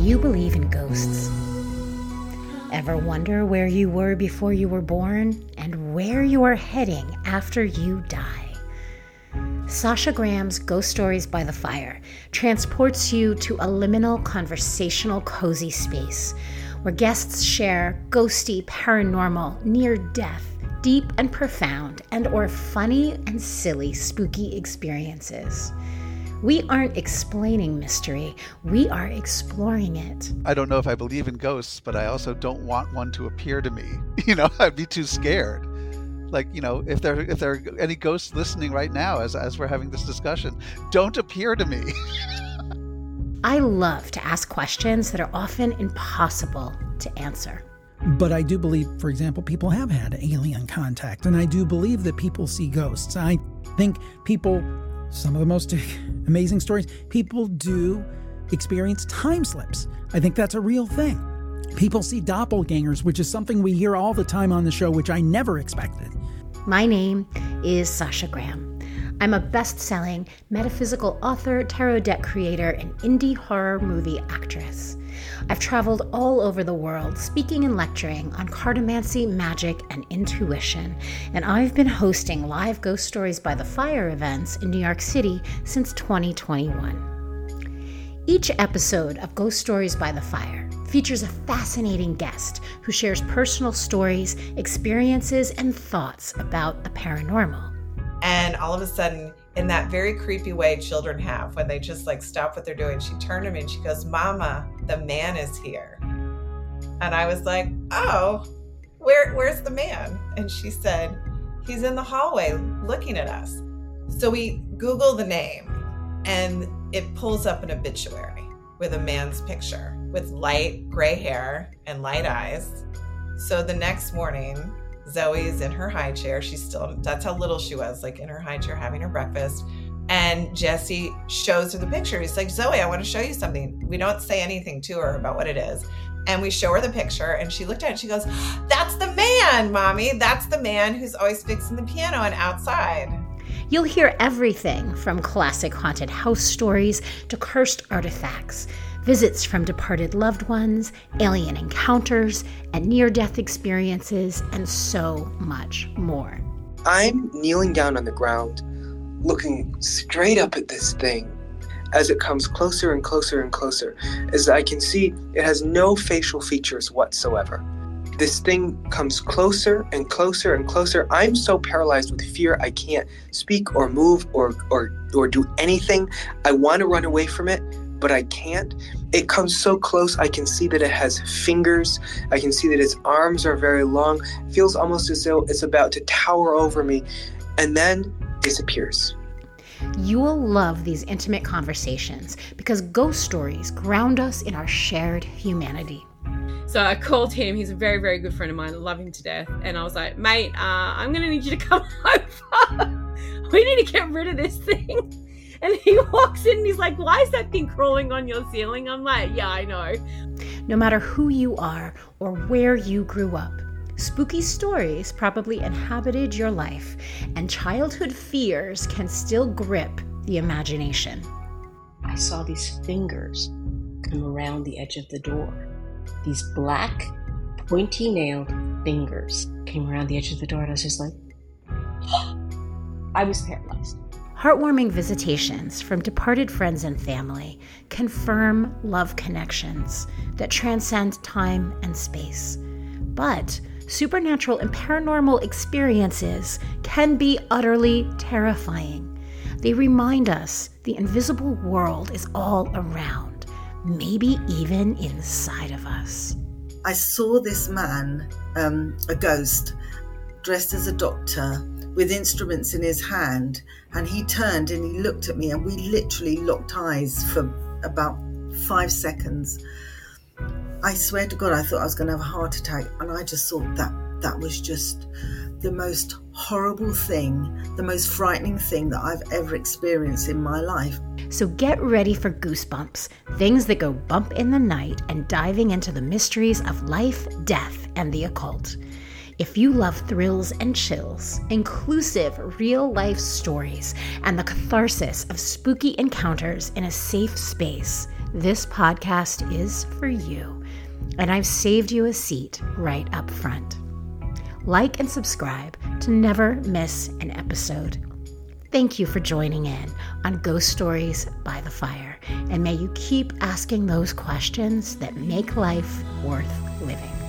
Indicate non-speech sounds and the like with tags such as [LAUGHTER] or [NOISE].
you believe in ghosts? Ever wonder where you were before you were born and where you are heading after you die? Sasha Graham's Ghost Stories by the Fire transports you to a liminal, conversational, cozy space where guests share ghosty, paranormal, near death, deep and profound, and or funny and silly spooky experiences. We aren't explaining mystery, we are exploring it. I don't know if I believe in ghosts, but I also don't want one to appear to me. [LAUGHS] You know, I'd be too scared. Like, you know, if there if there are any ghosts listening right now as as we're having this discussion, don't appear to me. [LAUGHS] I love to ask questions that are often impossible to answer. But I do believe, for example, people have had alien contact, and I do believe that people see ghosts. I think people some of the most [LAUGHS] amazing stories, people do experience time slips. I think that's a real thing. People see doppelgangers, which is something we hear all the time on the show, which I never expected. My name is Sasha Graham. I'm a best selling metaphysical author, tarot deck creator, and indie horror movie actress. I've traveled all over the world speaking and lecturing on cartomancy, magic, and intuition, and I've been hosting live Ghost Stories by the Fire events in New York City since 2021. Each episode of Ghost Stories by the Fire features a fascinating guest who shares personal stories, experiences, and thoughts about the paranormal. And all of a sudden, in that very creepy way children have when they just like stop what they're doing, she turned to me and she goes, Mama, the man is here. And I was like, Oh, where where's the man? And she said, He's in the hallway looking at us. So we Google the name and it pulls up an obituary with a man's picture with light gray hair and light eyes. So the next morning, Zoe's in her high chair. She's still, that's how little she was, like in her high chair having her breakfast. And Jesse shows her the picture. He's like, Zoe, I want to show you something. We don't say anything to her about what it is. And we show her the picture, and she looked at it and she goes, That's the man, mommy. That's the man who's always fixing the piano and outside. You'll hear everything from classic haunted house stories to cursed artifacts visits from departed loved ones, alien encounters, and near death experiences, and so much more. I'm kneeling down on the ground, looking straight up at this thing as it comes closer and closer and closer, as I can see it has no facial features whatsoever. This thing comes closer and closer and closer. I'm so paralyzed with fear I can't speak or move or or or do anything. I want to run away from it, but I can't. It comes so close, I can see that it has fingers. I can see that its arms are very long. It feels almost as though it's about to tower over me and then disappears. You will love these intimate conversations because ghost stories ground us in our shared humanity. So I called him. He's a very, very good friend of mine. I love him to death. And I was like, mate, uh, I'm going to need you to come [LAUGHS] over. we need to get rid of this thing. And he [LAUGHS] walks in and he's like, Why is that thing crawling on your ceiling? I'm like, Yeah, I know. No matter who you are or where you grew up, spooky stories probably inhabited your life, and childhood fears can still grip the imagination. I saw these fingers come around the edge of the door. These black, pointy nailed fingers came around the edge of the door, and I was just like, [GASPS] I was paralyzed. Heartwarming visitations from departed friends and family confirm love connections that transcend time and space. But supernatural and paranormal experiences can be utterly terrifying. They remind us the invisible world is all around, maybe even inside of us. I saw this man, um, a ghost, dressed as a doctor with instruments in his hand. And he turned and he looked at me, and we literally locked eyes for about five seconds. I swear to God, I thought I was going to have a heart attack. And I just thought that that was just the most horrible thing, the most frightening thing that I've ever experienced in my life. So get ready for goosebumps, things that go bump in the night, and diving into the mysteries of life, death, and the occult. If you love thrills and chills, inclusive real life stories, and the catharsis of spooky encounters in a safe space, this podcast is for you. and I've saved you a seat right up front. Like and subscribe to never miss an episode. Thank you for joining in on Ghost Stories by the Fire, and may you keep asking those questions that make life worth living.